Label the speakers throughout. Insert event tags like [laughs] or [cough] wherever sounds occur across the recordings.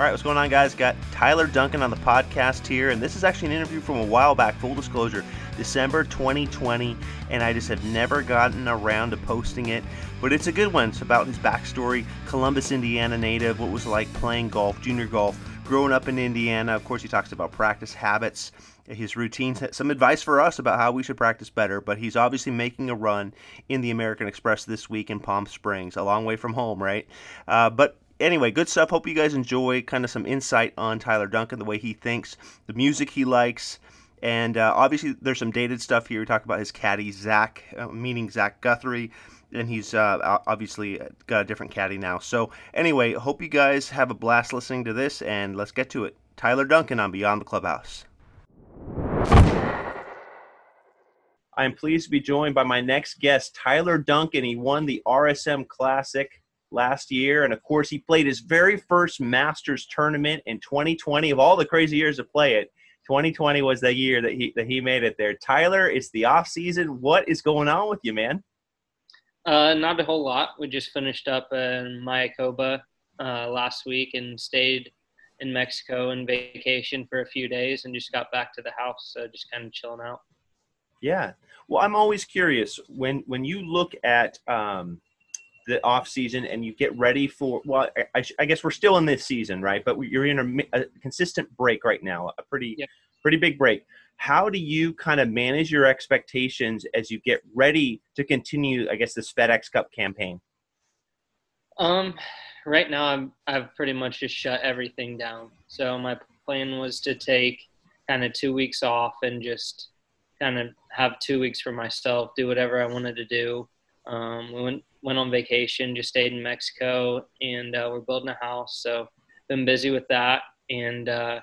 Speaker 1: All right, what's going on, guys? Got Tyler Duncan on the podcast here, and this is actually an interview from a while back, full disclosure, December 2020, and I just have never gotten around to posting it. But it's a good one. It's about his backstory, Columbus, Indiana native, what was like playing golf, junior golf, growing up in Indiana. Of course, he talks about practice habits, his routines, some advice for us about how we should practice better. But he's obviously making a run in the American Express this week in Palm Springs, a long way from home, right? Uh, but anyway, good stuff. Hope you guys enjoy kind of some insight on Tyler Duncan, the way he thinks, the music he likes. And uh, obviously, there's some dated stuff here. We talk about his caddy, Zach, uh, meaning Zach Guthrie. And he's uh, obviously got a different caddy now. So, anyway, hope you guys have a blast listening to this, and let's get to it. Tyler Duncan on Beyond the Clubhouse. I am pleased to be joined by my next guest, Tyler Duncan. He won the RSM Classic last year. And of course, he played his very first Masters tournament in 2020. Of all the crazy years to play it, 2020 was the year that he that he made it there. Tyler, it's the off season. What is going on with you, man?
Speaker 2: Uh, not a whole lot. We just finished up in Mayakoba uh, last week and stayed in Mexico in vacation for a few days and just got back to the house. So just kind of chilling out.
Speaker 1: Yeah. Well, I'm always curious when when you look at um, the off season and you get ready for well I, I, guess we're still in this season right? But you're in a, a consistent break right now a pretty yeah. pretty big break. How do you kind of manage your expectations as you get ready to continue i guess this fedex cup campaign?
Speaker 2: Um right now i'm i've pretty much just shut everything down. So my plan was to take kind of two weeks off and just kind of have two weeks for myself do whatever i wanted to do. Um, we went went on vacation, just stayed in Mexico, and uh, we're building a house. So been busy with that, and uh,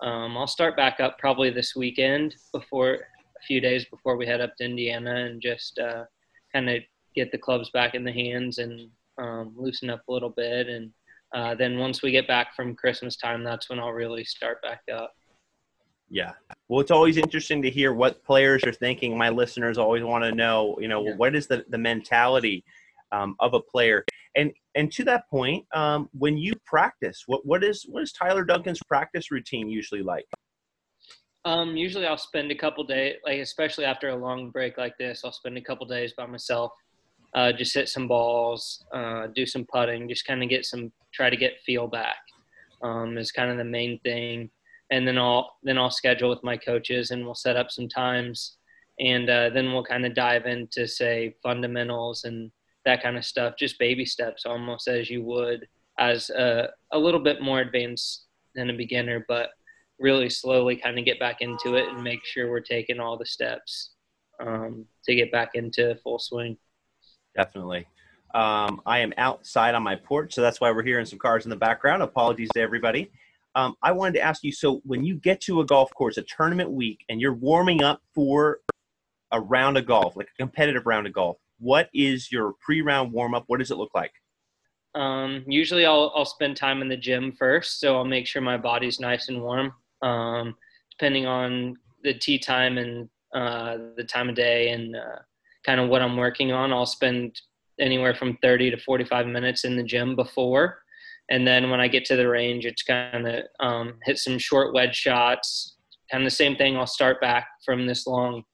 Speaker 2: um, I'll start back up probably this weekend before a few days before we head up to Indiana, and just uh, kind of get the clubs back in the hands and um, loosen up a little bit, and uh, then once we get back from Christmas time, that's when I'll really start back up.
Speaker 1: Yeah. Well, it's always interesting to hear what players are thinking. My listeners always want to know, you know, yeah. what is the, the mentality um, of a player. And and to that point, um, when you practice, what what is what is Tyler Duncan's practice routine usually like?
Speaker 2: Um, usually, I'll spend a couple days, like especially after a long break like this, I'll spend a couple days by myself, uh, just hit some balls, uh, do some putting, just kind of get some, try to get feel back. Um, is kind of the main thing, and then I'll then I'll schedule with my coaches and we'll set up some times, and uh, then we'll kind of dive into say fundamentals and that kind of stuff, just baby steps almost as you would as a, a little bit more advanced than a beginner, but really slowly kind of get back into it and make sure we're taking all the steps um, to get back into full swing.
Speaker 1: Definitely. Um, I am outside on my porch, so that's why we're hearing some cars in the background. Apologies to everybody. Um, I wanted to ask you so when you get to a golf course, a tournament week, and you're warming up for a round of golf, like a competitive round of golf, what is your pre-round warm-up? What does it look like?
Speaker 2: Um, usually I'll, I'll spend time in the gym first, so I'll make sure my body's nice and warm. Um, depending on the tee time and uh, the time of day and uh, kind of what I'm working on, I'll spend anywhere from 30 to 45 minutes in the gym before. And then when I get to the range, it's kind of um, hit some short wedge shots. Kind of the same thing. I'll start back from this long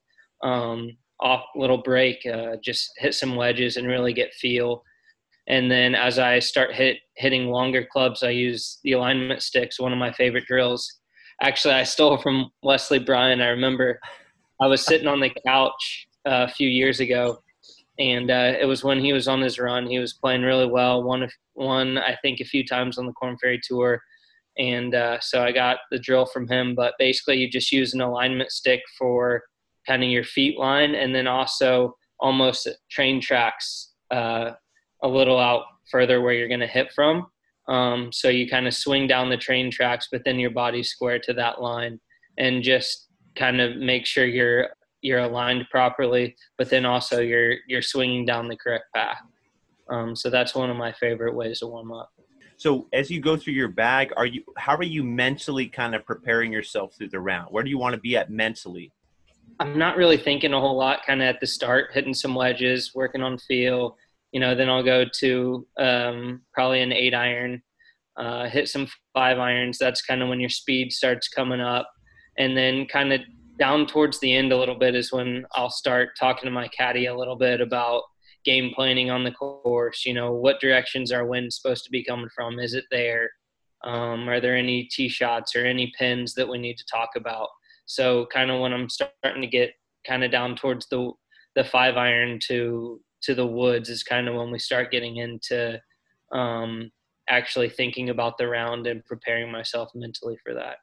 Speaker 2: um, off little break, uh, just hit some wedges and really get feel. And then as I start hit hitting longer clubs, I use the alignment sticks, one of my favorite drills. Actually, I stole from Wesley Bryan. I remember I was sitting on the couch uh, a few years ago, and uh, it was when he was on his run. He was playing really well. One, one I think, a few times on the Corn Ferry Tour, and uh, so I got the drill from him. But basically, you just use an alignment stick for kind of your feet line, and then also almost train tracks uh, a little out further where you're going to hit from. Um, so you kind of swing down the train tracks, but then your body's square to that line, and just kind of make sure you're you're aligned properly, but then also you're you're swinging down the correct path. Um, so that's one of my favorite ways to warm up.
Speaker 1: So as you go through your bag, are you how are you mentally kind of preparing yourself through the round? Where do you want to be at mentally?
Speaker 2: I'm not really thinking a whole lot. Kind of at the start, hitting some wedges, working on feel. You know, then I'll go to um, probably an eight iron, uh, hit some five irons. That's kind of when your speed starts coming up, and then kind of down towards the end a little bit is when I'll start talking to my caddy a little bit about game planning on the course. You know, what directions are wind supposed to be coming from? Is it there? Um, are there any tee shots or any pins that we need to talk about? So, kind of when I'm starting to get kind of down towards the the five iron to to the woods is kind of when we start getting into um, actually thinking about the round and preparing myself mentally for that.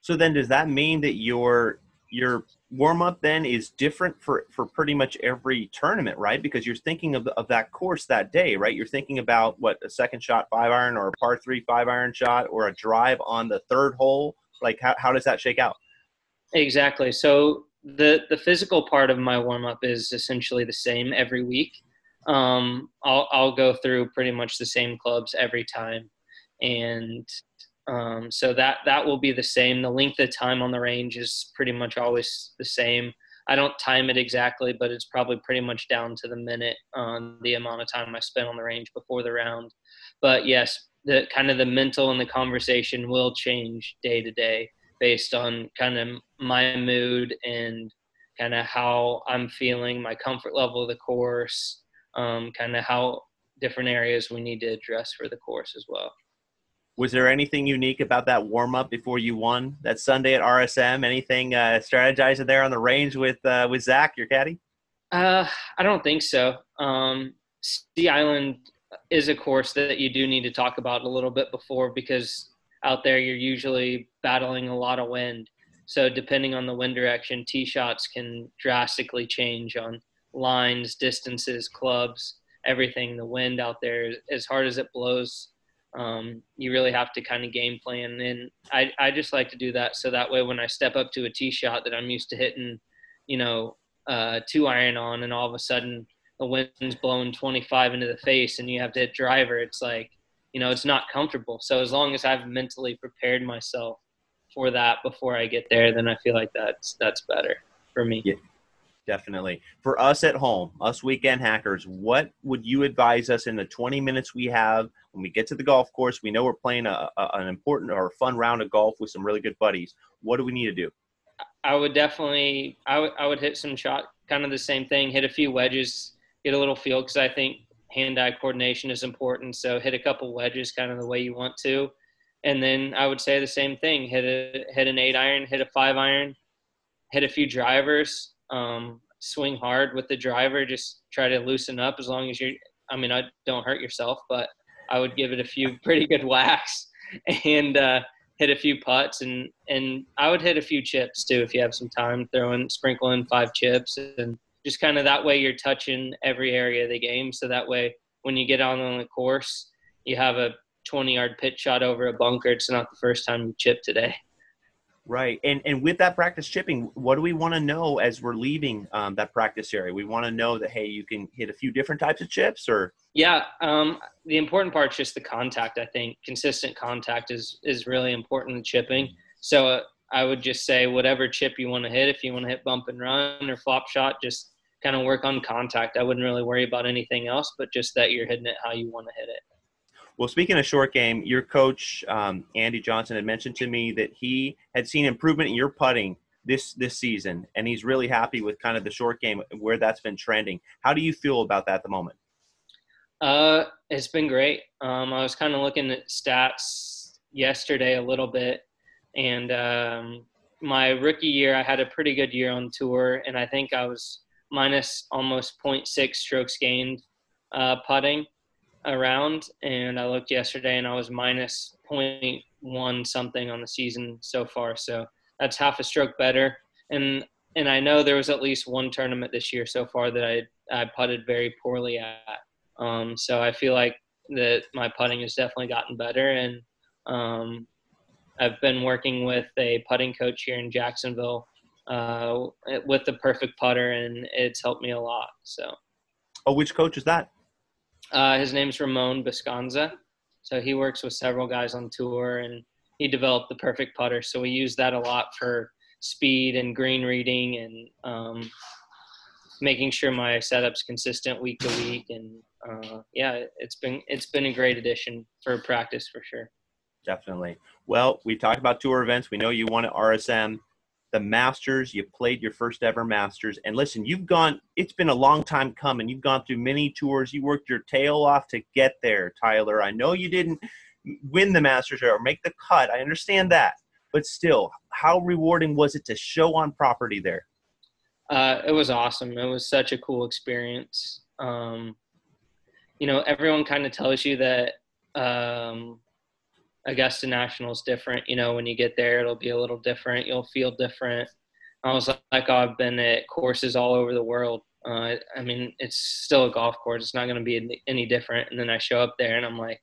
Speaker 1: So then, does that mean that your your warm up then is different for for pretty much every tournament, right? Because you're thinking of of that course that day, right? You're thinking about what a second shot five iron or a par three five iron shot or a drive on the third hole. Like how how does that shake out?
Speaker 2: Exactly. So the the physical part of my warm up is essentially the same every week. Um, I'll I'll go through pretty much the same clubs every time, and um, so that that will be the same. The length of time on the range is pretty much always the same. I don't time it exactly, but it's probably pretty much down to the minute on the amount of time I spent on the range before the round. But yes, the kind of the mental and the conversation will change day to day based on kind of my mood and kind of how I'm feeling, my comfort level of the course, um, kind of how different areas we need to address for the course as well.
Speaker 1: Was there anything unique about that warm up before you won that Sunday at RSM? Anything uh, strategizing there on the range with uh, with Zach, your caddy?
Speaker 2: Uh, I don't think so. Um, Sea Island is a course that you do need to talk about a little bit before because out there you're usually battling a lot of wind. So depending on the wind direction, tee shots can drastically change on lines, distances, clubs, everything. The wind out there, as hard as it blows, um, you really have to kind of game plan. And I, I just like to do that so that way when I step up to a tee shot that I'm used to hitting, you know, uh, two iron on, and all of a sudden the wind's blowing 25 into the face, and you have to hit driver. It's like, you know, it's not comfortable. So as long as I've mentally prepared myself for that before I get there, then I feel like that's that's better for me.
Speaker 1: Yeah definitely. For us at home, us weekend hackers, what would you advise us in the 20 minutes we have when we get to the golf course? We know we're playing a, a, an important or a fun round of golf with some really good buddies. What do we need to do?
Speaker 2: I would definitely, I I would hit some shot, kind of the same thing, hit a few wedges, get a little feel because I think hand-eye coordination is important. So hit a couple wedges, kind of the way you want to, and then I would say the same thing: hit a hit an eight iron, hit a five iron, hit a few drivers, um, swing hard with the driver. Just try to loosen up as long as you're. I mean, I don't hurt yourself, but I would give it a few [laughs] pretty good whacks and uh, hit a few putts, and and I would hit a few chips too if you have some time. Throwing sprinkle in five chips, and just kind of that way you're touching every area of the game. So that way, when you get on on the course, you have a 20 yard pitch shot over a bunker. It's not the first time you chip today.
Speaker 1: Right, and and with that practice chipping, what do we want to know as we're leaving um, that practice area? We want to know that hey, you can hit a few different types of chips, or
Speaker 2: yeah, um, the important part is just the contact. I think consistent contact is is really important in chipping. So uh, I would just say whatever chip you want to hit, if you want to hit bump and run or flop shot, just kind of work on contact. I wouldn't really worry about anything else, but just that you're hitting it how you want to hit it.
Speaker 1: Well, speaking of short game, your coach um, Andy Johnson had mentioned to me that he had seen improvement in your putting this this season, and he's really happy with kind of the short game where that's been trending. How do you feel about that at the moment?
Speaker 2: Uh, it's been great. Um, I was kind of looking at stats yesterday a little bit, and um, my rookie year, I had a pretty good year on tour, and I think I was minus almost 0.6 strokes gained uh, putting around, and I looked yesterday and I was minus 0.1 something on the season so far. So that's half a stroke better. And and I know there was at least one tournament this year so far that I I putted very poorly at. Um, so I feel like that my putting has definitely gotten better, and um, I've been working with a putting coach here in Jacksonville uh, with the perfect putter, and it's helped me a lot. So.
Speaker 1: Oh, which coach is that?
Speaker 2: Uh, his name's Ramon Bescansa. So he works with several guys on tour, and he developed the perfect putter. So we use that a lot for speed and green reading and um, making sure my setup's consistent week to week. And uh, yeah, it's been it's been a great addition for practice for sure.
Speaker 1: Definitely. Well, we talked about tour events. We know you won at RSM the Masters. You played your first ever Masters. And listen, you've gone, it's been a long time coming. You've gone through many tours. You worked your tail off to get there, Tyler. I know you didn't win the Masters or make the cut. I understand that. But still, how rewarding was it to show on property there?
Speaker 2: Uh, it was awesome. It was such a cool experience. Um, you know, everyone kind of tells you that um, Augusta National is different. You know, when you get there, it'll be a little different. You'll feel different. I was like, oh, I've been at courses all over the world. Uh, I mean, it's still a golf course. It's not going to be any different. And then I show up there and I'm like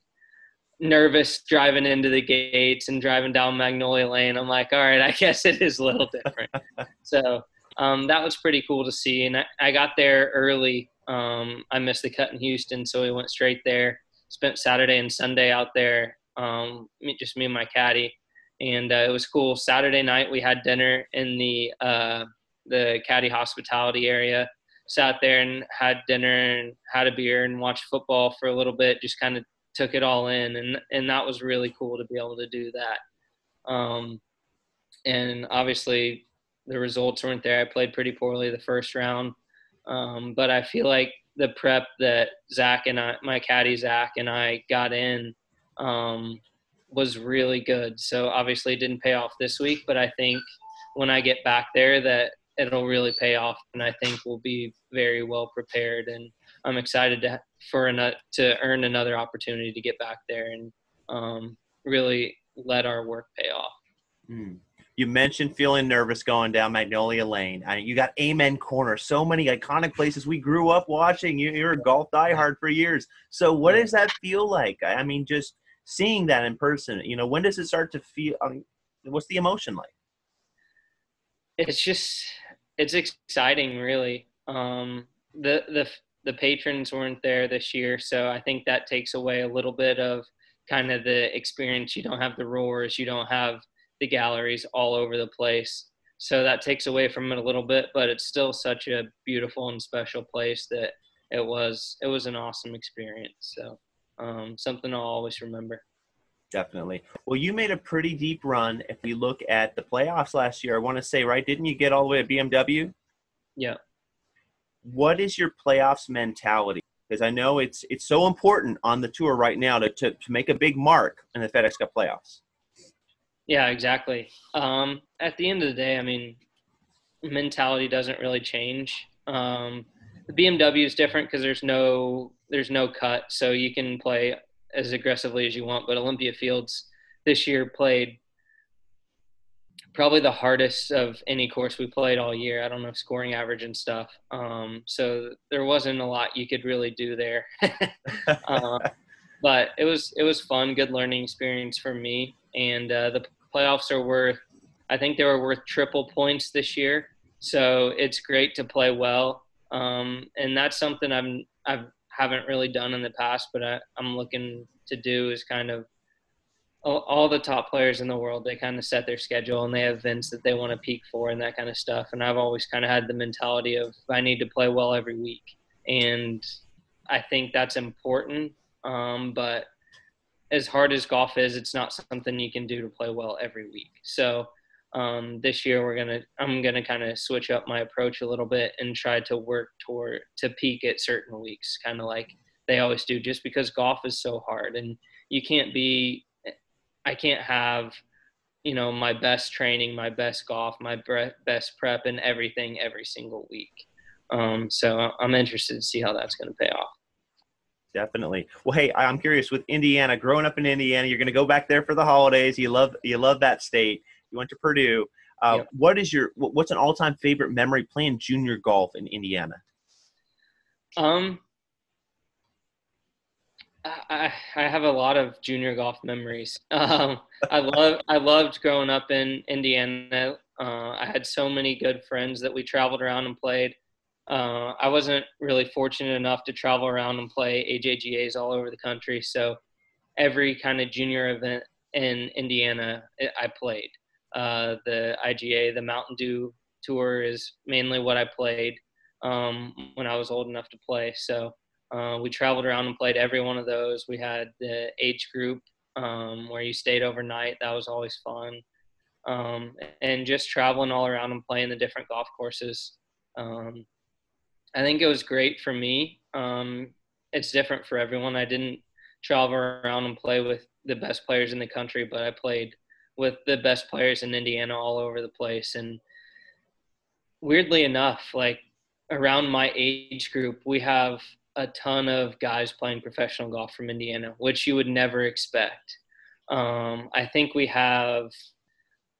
Speaker 2: nervous driving into the gates and driving down Magnolia Lane. I'm like, all right, I [laughs] guess it is a little different. [laughs] so um, that was pretty cool to see. And I, I got there early. Um, I missed the cut in Houston, so we went straight there. Spent Saturday and Sunday out there um, just me and my caddy, and uh, it was cool. Saturday night we had dinner in the uh, the caddy hospitality area. Sat there and had dinner and had a beer and watched football for a little bit. Just kind of took it all in, and and that was really cool to be able to do that. Um, and obviously the results weren't there. I played pretty poorly the first round, um, but I feel like the prep that Zach and I, my caddy Zach and I got in um, was really good. So obviously it didn't pay off this week, but I think when I get back there that it'll really pay off, and I think we'll be very well prepared. And I'm excited to for an, to earn another opportunity to get back there and um, really let our work pay off.
Speaker 1: Mm. You mentioned feeling nervous going down Magnolia Lane. I, you got Amen Corner, so many iconic places we grew up watching. You, you're a golf diehard for years. So, what does that feel like? I mean, just seeing that in person you know when does it start to feel I mean, what's the emotion like?
Speaker 2: It's just it's exciting really. Um the the the patrons weren't there this year so i think that takes away a little bit of kind of the experience. You don't have the roars you don't have the galleries all over the place. So that takes away from it a little bit but it's still such a beautiful and special place that it was it was an awesome experience so um, something I'll always remember.
Speaker 1: Definitely. Well, you made a pretty deep run. If we look at the playoffs last year, I want to say, right? Didn't you get all the way to BMW?
Speaker 2: Yeah.
Speaker 1: What is your playoffs mentality? Because I know it's it's so important on the tour right now to, to, to make a big mark in the FedEx Cup playoffs.
Speaker 2: Yeah, exactly. Um, at the end of the day, I mean, mentality doesn't really change. Um, the BMW is different because there's no there's no cut, so you can play as aggressively as you want. But Olympia Fields this year played probably the hardest of any course we played all year. I don't know scoring average and stuff. Um, so there wasn't a lot you could really do there. uh, [laughs] but it was it was fun, good learning experience for me. And uh, the playoffs are worth. I think they were worth triple points this year. So it's great to play well. Um, and that's something I'm I've haven't really done in the past, but I, I'm looking to do is kind of all, all the top players in the world. They kind of set their schedule and they have events that they want to peak for and that kind of stuff. And I've always kind of had the mentality of I need to play well every week, and I think that's important. Um, but as hard as golf is, it's not something you can do to play well every week. So um, this year we're gonna i'm gonna kind of switch up my approach a little bit and try to work toward to peak at certain weeks kind of like they always do just because golf is so hard and you can't be i can't have you know my best training my best golf my best prep and everything every single week. Um, so i'm interested to see how that's going to pay off.
Speaker 1: Definitely. Well hey i'm curious with indiana growing up in indiana you're going to go back there for the holidays you love you love that state you went to Purdue. Uh, yep. What is your what's an all time favorite memory playing junior golf in Indiana?
Speaker 2: Um, I, I have a lot of junior golf memories. [laughs] Um, I love I loved growing up in Indiana. Uh, I had so many good friends that we traveled around and played. Uh, I wasn't really fortunate enough to travel around and play AJGAs all over the country, so every kind of junior event in Indiana I played. Uh, the IGA, the Mountain Dew Tour, is mainly what I played um, when I was old enough to play. So uh, we traveled around and played every one of those. We had the age group um, where you stayed overnight. That was always fun. Um, and just traveling all around and playing the different golf courses. Um, I think it was great for me. Um, it's different for everyone. I didn't travel around and play with the best players in the country, but I played with the best players in Indiana all over the place. And weirdly enough, like around my age group, we have a ton of guys playing professional golf from Indiana, which you would never expect. Um, I think we have.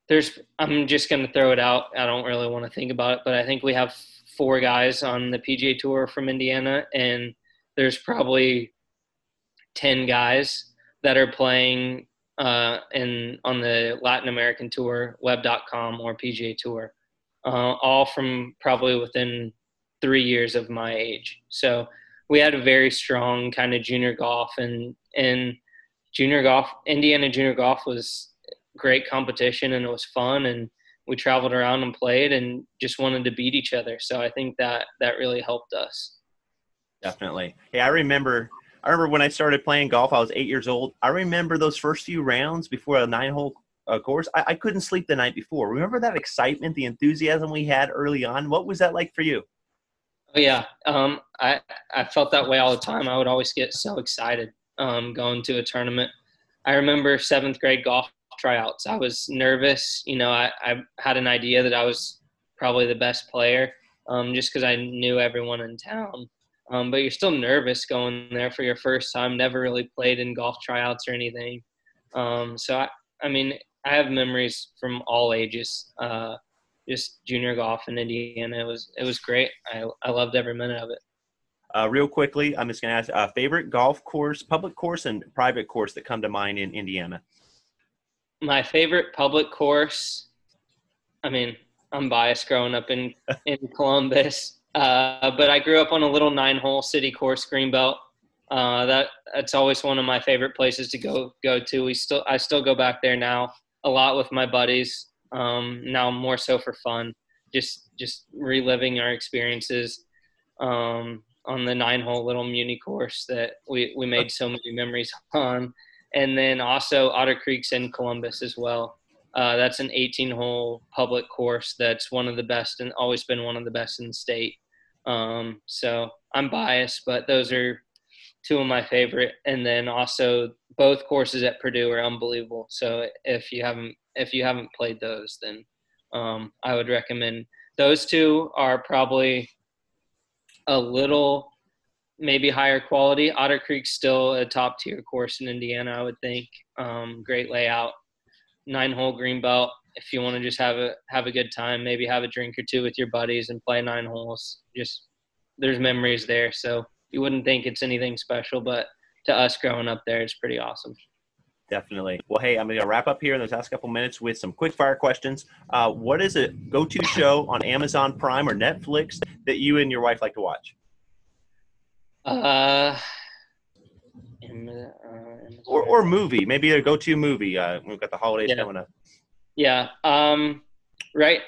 Speaker 2: There's. I'm just going to throw it out. I don't really want to think about it, but I think we have four guys on the PGA Tour from Indiana, and there's probably ten guys that are playing uh, in on the Latin American Tour, Web.com or PGA Tour, uh, all from probably within three years of my age. So we had a very strong kind of junior golf and and junior golf indiana junior golf was great competition and it was fun and we traveled around and played and just wanted to beat each other. So i think that that really helped us.
Speaker 1: Definitely. Hey i remember i remember when i started playing golf i was eight years old i remember those first few rounds before a nine hole uh, course I, I couldn't sleep the night before remember that excitement the enthusiasm we had early on what was that like for you
Speaker 2: Oh, yeah, um, I I felt that way all the time. I would always get so excited um, going to a tournament. I remember seventh grade golf tryouts. I was nervous. You know, I, I had an idea that I was probably the best player um, just because I knew everyone in town. Um, but you're still nervous going there for your first time. Never really played in golf tryouts or anything. Um, so I, I mean, I have memories from all ages. Uh, just junior golf in Indiana. It was it was great. I I loved every minute of it.
Speaker 1: Uh, real quickly, I'm just going to ask uh, favorite golf course, public course, and private course that come to mind in Indiana.
Speaker 2: My favorite public course. I mean, I'm biased growing up in in [laughs] Columbus, uh, but I grew up on a little nine-hole city course, Greenbelt. Uh, that that's always one of my favorite places to go go to. We still I still go back there now a lot with my buddies um, now more so for fun, just just reliving our experiences um, on the nine hole little muni course that we, we made so many memories on. And then also Otter Creeks in Columbus as well. Uh, that's an 18 hole public course that's one of the best and always been one of the best in the state. Um, so I'm biased, but those are two of my favorite. And then also both courses at Purdue are unbelievable. So if you haven't if you haven't played those, then um, I would recommend those two are probably a little maybe higher quality. Otter Creek's still a top tier course in Indiana, I would think. Um, great layout, nine hole green belt. If you want to just have a have a good time, maybe have a drink or two with your buddies and play nine holes. Just there's memories there, so you wouldn't think it's anything special, but to us growing up there, it's pretty awesome.
Speaker 1: Definitely. Well, hey, I'm going to wrap up here in the last couple minutes with some quick fire questions. Uh, what is a go to show on Amazon Prime or Netflix that you and your wife like to watch? Uh, or, or movie, maybe a go to movie. Uh, we've got the holidays
Speaker 2: yeah.
Speaker 1: coming up.
Speaker 2: Yeah. Um, right.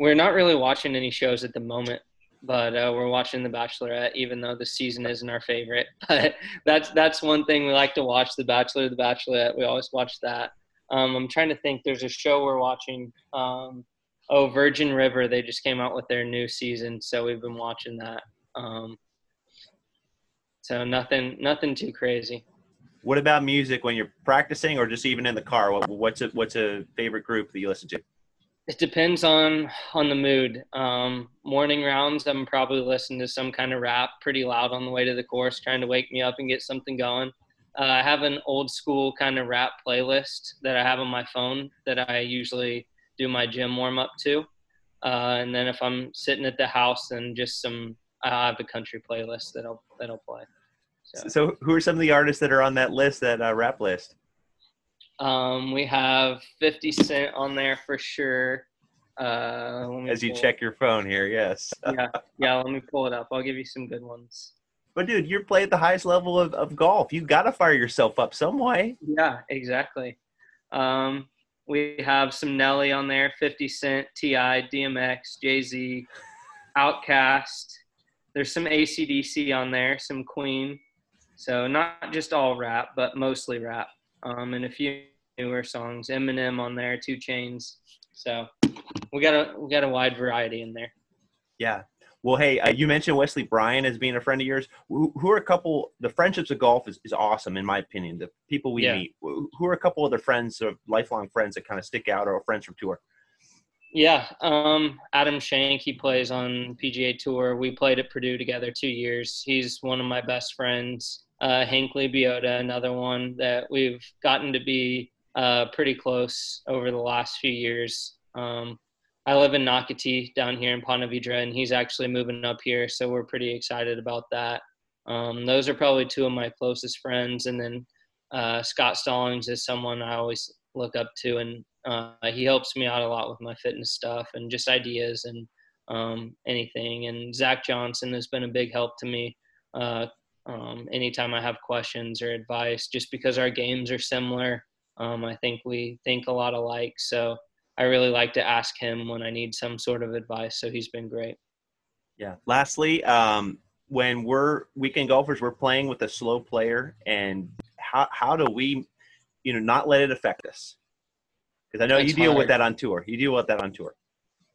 Speaker 2: We're not really watching any shows at the moment but uh, we're watching The Bachelorette, even though the season isn't our favorite. [laughs] But that's that's one thing we like to watch: The Bachelor, The Bachelorette. We always watch that. Um, I'm trying to think. There's a show we're watching. Um, oh, Virgin River. They just came out with their new season, so we've been watching that. Um, so nothing, nothing too crazy.
Speaker 1: What about music when you're practicing, or just even in the car? What, what's a what's a favorite group that you listen to?
Speaker 2: it depends on on the mood. Um, morning rounds, I'm probably listening to some kind of rap pretty loud on the way to the course, trying to wake me up and get something going. Uh, I have an old school kind of rap playlist that I have on my phone that I usually do my gym warm up to. Uh, and then if I'm sitting at the house, then just some I have a country playlist that I'll that I'll play.
Speaker 1: So, so who are some of the artists that are on that list, that uh, rap list?
Speaker 2: Um, we have 50 Cent on there for sure. Uh,
Speaker 1: As you check your phone here, yes. [laughs]
Speaker 2: yeah, yeah. Let me pull it up. I'll give you some good ones.
Speaker 1: But dude, you're playing at the highest level of, of golf. You got to fire yourself up some way.
Speaker 2: Yeah, exactly. Um, we have some Nelly on there, 50 Cent, T.I., DMX, Jay Z, [laughs] OutKast. There's some ACDC on there, some Queen. So not just all rap, but mostly rap. Um, and a few newer songs. Eminem on there, 2 Chainz. So we got a we got a wide variety in there.
Speaker 1: Yeah. Well, hey, uh, you mentioned Wesley Bryan as being a friend of yours. Who, who are a couple? The friendships of golf is, is awesome, in my opinion. The people we yeah. meet. Who are a couple of other friends or lifelong friends that kind of stick out, or friends from tour?
Speaker 2: Yeah, um, Adam Schenk. He plays on PGA Tour. We played at Purdue together two years. He's one of my best friends. Uh, Biota, another one that we've gotten to be uh, pretty close over the last few years. Um, I live in Nocatee down here in Ponte Vedra, and he's actually moving up here, so we're pretty excited about that. Um, those are probably two of my closest friends, and then uh, Scott Stallings is someone I always look up to, and uh, he helps me out a lot with my fitness stuff and just ideas and um, anything. And Zach Johnson has been a big help to me uh, um, anytime I have questions or advice, just because our games are similar. Um, I think we think a lot alike, so I really like to ask him when I need some sort of advice. So he's been great.
Speaker 1: Yeah. Lastly, um, when we're weekend golfers, we're playing with a slow player, and how how do we, you know, not let it affect us? Because I know you deal hard. with that on tour. You deal with that on tour.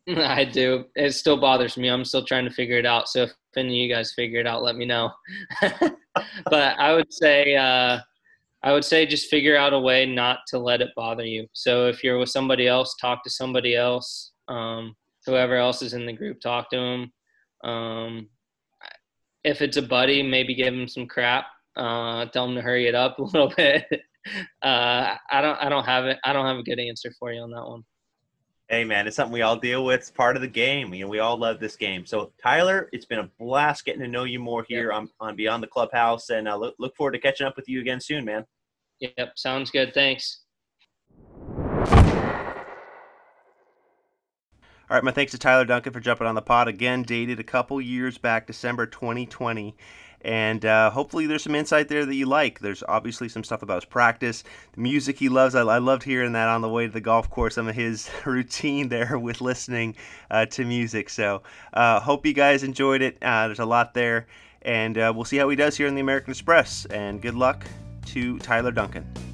Speaker 1: [laughs]
Speaker 2: I do. It still bothers me. I'm still trying to figure it out. So if of you guys figure it out, let me know. [laughs] but I would say uh, I would say just figure out a way not to let it bother you. So if you're with somebody else, talk to somebody else. Um, whoever else is in the group, talk to them. Um, if it's a buddy, maybe give him some crap. Uh, tell him to hurry it up [laughs] a little bit. uh, I don't. I don't have it. I don't have a good answer for you on that one.
Speaker 1: Hey man, it's something we all deal with. It's part of the game. You know, we all love this game. So Tyler, it's been a blast getting to know you more here yep. on, on Beyond the Clubhouse, and I uh, look, look forward to catching up with you again soon, man.
Speaker 2: Yep, sounds good. Thanks.
Speaker 1: All right, my thanks to Tyler Duncan for jumping on the pod again. Dated a couple years back, December 2020 and uh, hopefully there's some insight there that you like. There's obviously some stuff about his practice, the music he loves. I, I loved hearing that on the way to the golf course. Some of his [laughs] routine there with listening uh, to music. So uh, hope you guys enjoyed it. Uh, there's a lot there, and uh, we'll see how he does here in the American Express. And good luck to Tyler Duncan.